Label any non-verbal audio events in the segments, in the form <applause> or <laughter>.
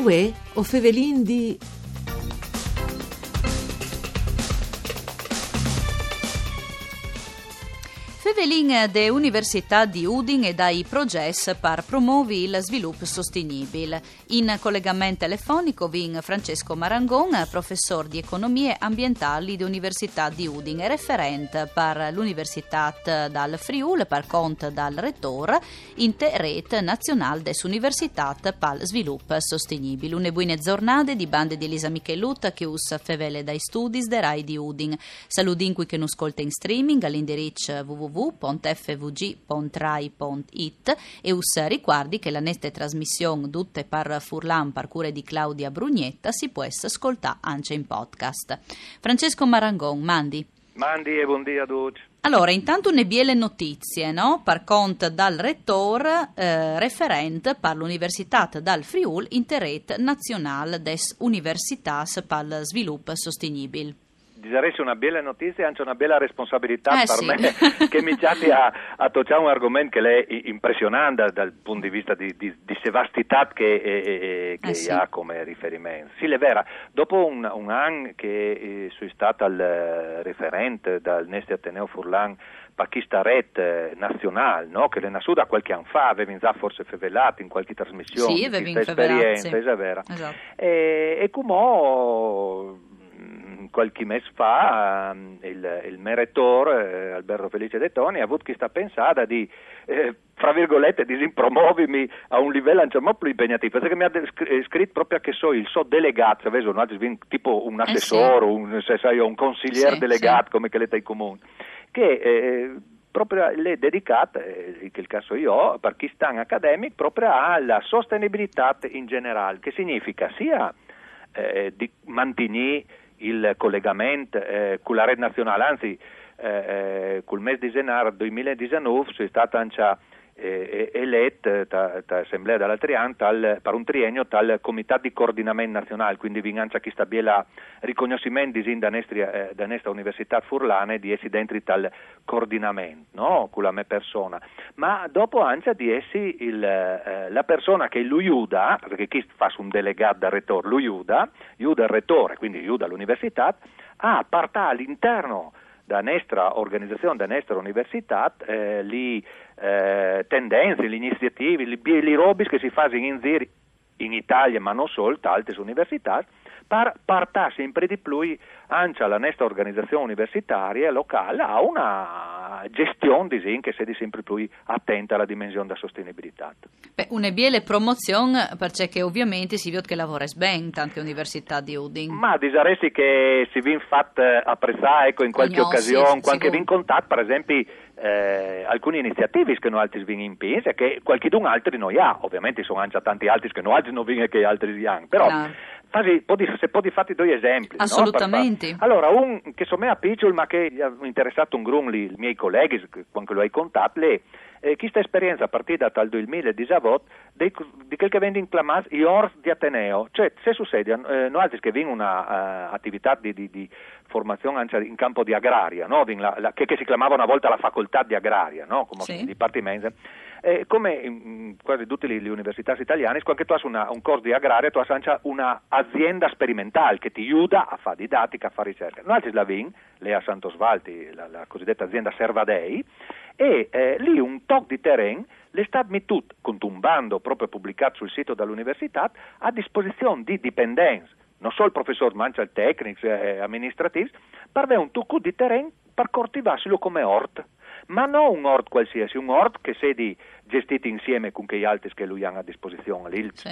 Uè, o fevelin di... Fevelin de Università di Udin e dai progetti per promuovere il sviluppo sostenibile. In collegamento telefonico vin Francesco Marangon, professore di economie ambientali dell'Università di Udin e referente per l'Università dal Friul per conto dal rettore in rete nazionale des Università il sviluppo sostenibile. Une buone giornate di bande di Elisa Michelut che us fevele dai studi de Rai di Udin. Saludin qui che non ascolta in streaming all'indirizzo www www.fvg.rai.it e us ricordi che la nette trasmissione tutte par Furlan par cure di Claudia Brugnetta si può ascoltare anche in podcast. Francesco Marangon, mandi. Mandi e buongiorno a tutti. Allora, intanto ne biele notizie, no? Par conto dal rettore eh, referente per l'Università dal Friul Interret Nazionale des Universitats per lo Sviluppo Sostenibile disaresse una bella notizia e anche una bella responsabilità eh, per sì. me <laughs> che mi chiati a, a toccare un argomento che è impressionante dal punto di vista di, di, di sevastità che, eh, che eh, sì. ha come riferimento. Sì, è vera, dopo un, un anno che eh, sono stato il eh, referente dal Nesti Ateneo Furlan Pakistaret eh, nazionale, no? che nasù da qualche anno fa, avevi già forse fevelato in qualche trasmissione, Sì, questa esperienza, sì. è vera. Esatto. E, e come qualche mese fa ehm, il, il meretore eh, Alberto Felice De Toni ha avuto questa pensata di eh, fra virgolette disimpromuovermi a un livello diciamo, più impegnativo perché mi ha scr- scritto proprio che so il so delegato avevo un altro svin- tipo un Eh, sì. assessore un, se sai, un consigliere Sì, delegato sì. come che l'età in comune che eh, proprio le dedicate, eh, che il caso io ho, per chi sta in accademic, proprio alla sostenibilità in generale, che significa sia eh, di mantenere il collegamento eh, con la rete nazionale, anzi eh, eh, col mese di gennaio 2019 è stata anche eh, eletta dall'Assemblea dall'altro anno tal- per un triennio dal Comitato di Coordinamento Nazionale, quindi vi anche chi stabila riconoscimento di da nostra, eh, da Università Furlane di essi dentro tal coordinamento, no? con la mia persona, ma dopo anche di essi il, eh, la persona che lo aiuta, perché chi fa un delegato da rettore, lo aiuta, aiuta il rettore, quindi aiuta l'università, a partire all'interno da nostra organizzazione, da nostra università, eh, le eh, tendenze, le iniziative, le, le che si fanno in in Italia, ma non solo, da altre università, per partire sempre di più anche alla nostra organizzazione universitaria locale a una gestione di che sia sempre più attenta alla dimensione della sostenibilità. Beh, una biele promozione perché ovviamente si vede che lavora bene tante università di Udin. Ma disaresti che si vin fatto apprezzare ecco, in qualche Cognosci, occasione, qualche vin contatto, per esempio eh, alcune iniziative che noi altri vin in pesa, che qualcuno altri noi ha, ovviamente sono anche tanti altri che noi altri non vin e che altri hanno, però Claro. Fasi, può di- se può di fatti due esempi. no? Assolutamente. Far- Allora, un che so me a piccolo, ma che gli ha interessato un grum, i miei colleghi, quando lo hai contato, le, eh, questa esperienza a partire dal 2018 dei- di quel che vende in clamas i ORS di Ateneo, cioè se succede, eh, noi altri che vengono una eh, attività di, di- di formazione anche in campo di agraria, no? La- la- che, che si chiamava una volta la facoltà di agraria, no? come Sì. dipartimento, eh, come in, in quasi tutte le, le università italiane, quando tu hai una- un corso di agraria, tu hai un'azienda sperimentale che ti aiuta a fare didattica, a fare ricerca. Noi altri la VIN, lei a Sant'Osvaldi, la, la cosiddetta azienda Servadei, e eh, lì un talk di terreno le sta tutto, con un bando proprio pubblicato sul sito dell'università, a disposizione di dipendenze, non solo il professor, ma anche il tecnico e amministrativo, per avere un tocco di terreno per coltivarselo come ort. Ma non un ort qualsiasi, un ort che sia di gestito insieme con gli altri che lui ha a disposizione, lì il Sì.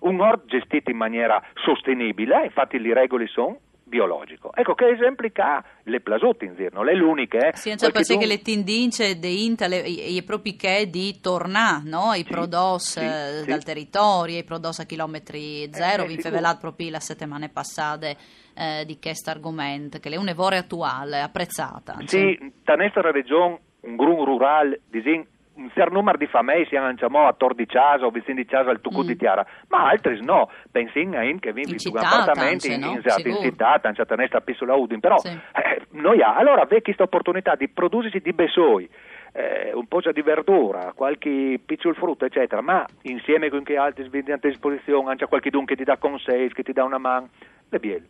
un ort gestito in maniera sostenibile, infatti le regole sono biologico. Ecco che esempi ha le plasutte in giro, non è l'unica. Eh. Sì, anche perché Qualchedun- le tendince di Intel e proprio che di tornare no? ai Sì, prodotti eh, sì. dal territorio, ai prodotti a chilometri zero, Eh, vi sicuro. fevelato proprio la settimana passate eh, di questo argomento, che è un'evore attuale, apprezzata. Sì, da nostra regione, un grum rural, disin, un certo numero di famiglie si hanno a Tor di Casa o vicino di Casa al Tucu Mm. di Tiara, ma altri no. Pensin a in che vivi In in città, appartamenti in, no? in, esatto, in città, tanto a nostra piccola Udin, però Sì. eh, noi ha, allora vedi questa opportunità di prodursi di besoi eh, un po' di verdura, qualche piccolo frutto, eccetera, ma insieme con che altri sventi a disposizione, anche qualche che ti dà consigli, che ti dà una mano, le biel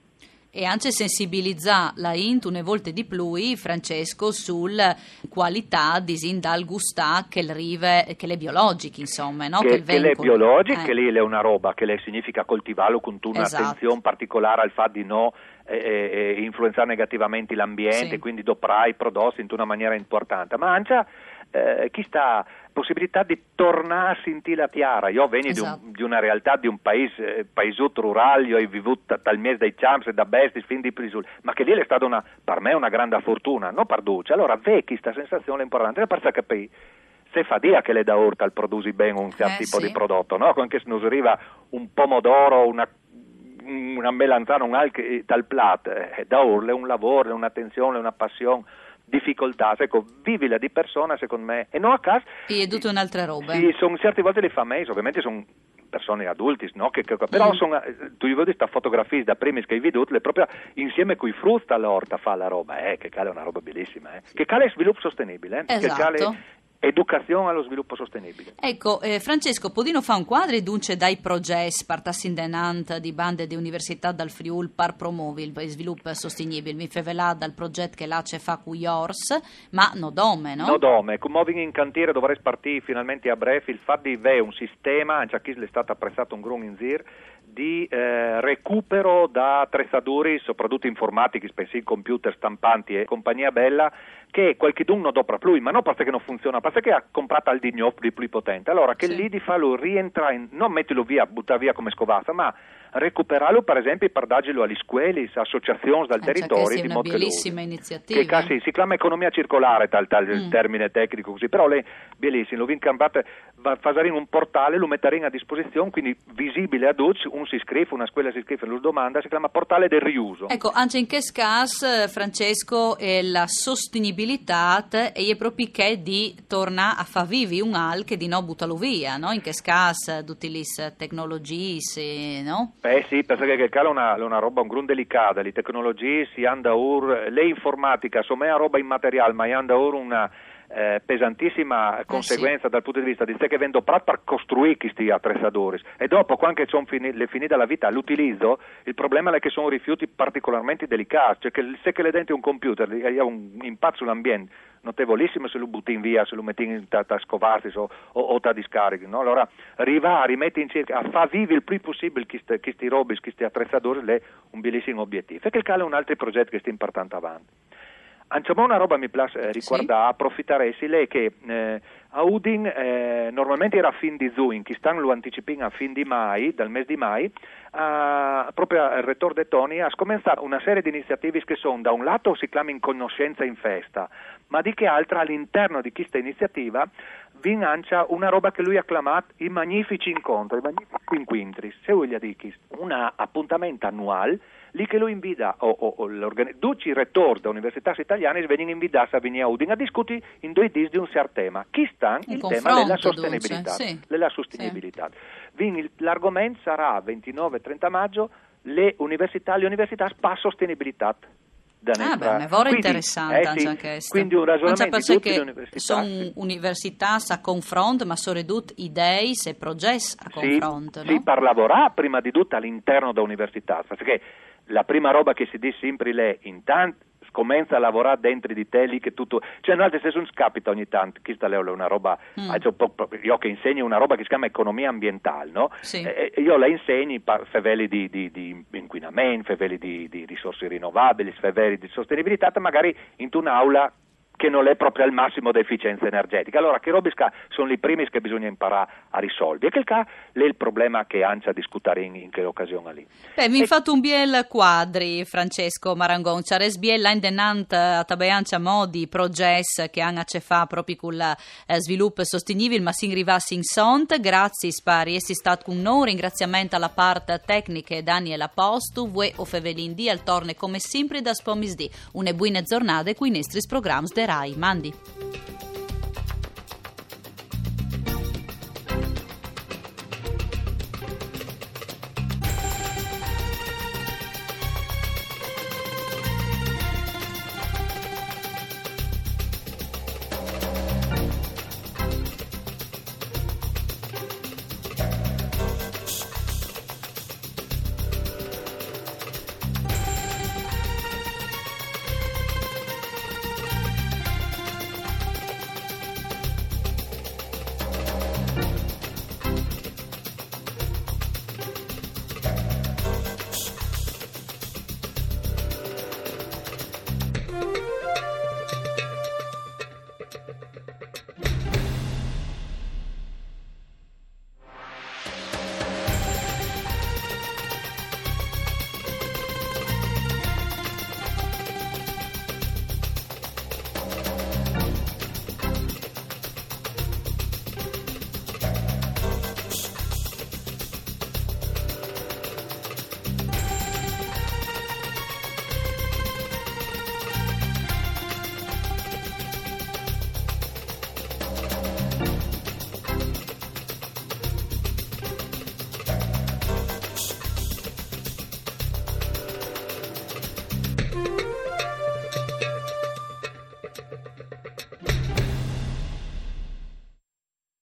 e anche sensibilizza la int une volte di più Francesco sul qualità di sin dal gustà che le rive che le biologiche insomma no? che, che, che le biologiche eh. che lì è una roba che le significa coltivarlo con un'attenzione esatto. particolare al fatto di no eh, eh, influenzare negativamente l'ambiente sì. quindi doprai i prodotti in una maniera importante ma anche eh, chi sta possibilità di tornare a sentire la piara. Io vengo esatto. di, un, di, una realtà, di un paese, eh, paesotto rurale, io ho vissuto dal mese dei champs e da bestie fin di Prisul, ma che lì è stata una, per me una grande fortuna, non per duce. Allora, vecchi questa sensazione importante, per capire se fa dia che le da orta al produci bene un certo eh, tipo sì. di prodotto, no? Anche se non arriva un pomodoro, una una melanzana, un alche dal plat, eh, da urle, un lavoro, un'attenzione, una passione difficoltà, ecco, vivila di persona secondo me e non a caso. Sì, è tutta un'altra roba. Sì, sono certe volte le fa me, ovviamente sono persone adulti, no? che, che, però mm. sono, tu vedi questa fotografia da prima che hai veduto, proprio insieme con i frutti all'orta fa la roba, eh, che cale è una roba bellissima, eh. che cale è sviluppo sostenibile, eh. esatto. che cale educazione allo sviluppo sostenibile. Ecco, eh, Francesco, Podino fa un quadro dunque dai progetti partassindenant di bande di università dal Friul par promuovi il sviluppo sostenibile. Mi fevelà dal progetto che l'ACE fa con Yours, ma no dome, no? No dome, con Moving in cantiere dovrei partire finalmente a breve il fatto di avere un sistema, anche a chi è stato apprezzato un grun in zir, di eh, recupero da attrezzatori, soprattutto informatici, spesso computer, stampanti e compagnia bella, che qualcuno non dopra più, ma non perché non funziona, perché ha comprato al digno di più potente. Allora che sì. lì di farlo rientra in, non mettilo via, butta via come scovata, ma recuperarlo per esempio per darglielo agli scuoli, associazioni dal eh, territorio. Cioè è una bellissima iniziativa. Che casi, si chiama economia circolare, tal, tal mm. termine tecnico così, però lei bellissimo, lo vincambate, va a un portale, lo metteremo a disposizione, quindi visibile ad oggi, un si iscrive, una scuola si iscrive, lo domanda, si chiama portale del riuso. Ecco, anche in che caso, Francesco, è la sostenibilità e è proprio che di tornare a far vivi un al che di no buttalo via, no? In che caso, tutte le tecnologie, no? Beh sì, perché che è una, una roba un grun delicata, le tecnologie si hanno ora, le informatica, insomma è una roba immateriale, ma ora una eh, pesantissima conseguenza eh sì. dal punto di vista di che vendo per costruire questi attrezzatori e dopo quando sono fini, le finita la vita l'utilizzo il problema è che sono rifiuti particolarmente delicati cioè che se che le denti un computer ha un impatto sull'ambiente notevolissimo se lo butti in via se lo metti in ta, ta scovarsi o, o, o ta discarichi no? allora arriva a rimettere in cerca a far vivere il più possibile questi robi questi attrezzatori è un bellissimo obiettivo e che è un altro progetto che sta importante avanti Anciamo una roba mi piace eh, riguarda, sì. approfittare sì, lei che eh, a Udin eh, normalmente era a fin di Zuin, chi stanno lo anticipino a fin di mai, dal mese di mai, a, proprio il Rettor de Toni ha scominciato una serie di iniziative che sono da un lato si chiama in conoscenza in festa, ma di che altra all'interno di questa iniziativa vi lancia una roba che lui ha chiamato i magnifici incontri, i magnifici inquintri, se voglia dire un appuntamento annuale lì che lo invita, o, o, o duci rettori da università italiane vengono invitati a venire a Udine a discutere in due dis di un certo tema. Chi sta? Il, il tema della sostenibilità. Sì. Della sostenibilità. Sì. L'argomento sarà 29-30 maggio le università, le università spa sostenibilità. Ah, beh, è quindi, interessante eh, sì, anche questo. Quindi un ragionamento di tutte le università. Sono università a confronto, ma sono ridotte idee e progetti a confronto. Sì, no? sì, per lavorare prima di tutto all'interno dell'università, perché la prima roba che si dice sempre è intanto comincia a lavorare dentro di te lì che tutto cioè in altri senso non scapita ogni tanto questa è una roba mm. io che insegno una roba che si chiama economia ambientale no? sì. e io la insegno feveli di, di, di inquinamento feveli di, di, risorse rinnovabili feveli di sostenibilità magari in un'aula che non è proprio al massimo di efficienza energetica. Allora, che robisca sono i primi che bisogna imparare a risolvere. E che ca è il problema che Ancia discutere in, in che occasione lì. Beh, mi e... fatto un biel quadri, Francesco Marangon. C'ares biel indenant a tabeancia modi progetti che hanno a che fa proprio con il eh, sviluppo sostenibile, ma si rivassi in sont. Grazie, spari, essi stato con noi. Ringraziamento alla parte tecnica Daniela Postu, Vue o Fevelin di al torne come sempre da Spomisdi. Une buone giornate qui i nostri programmi Rai. Mandi.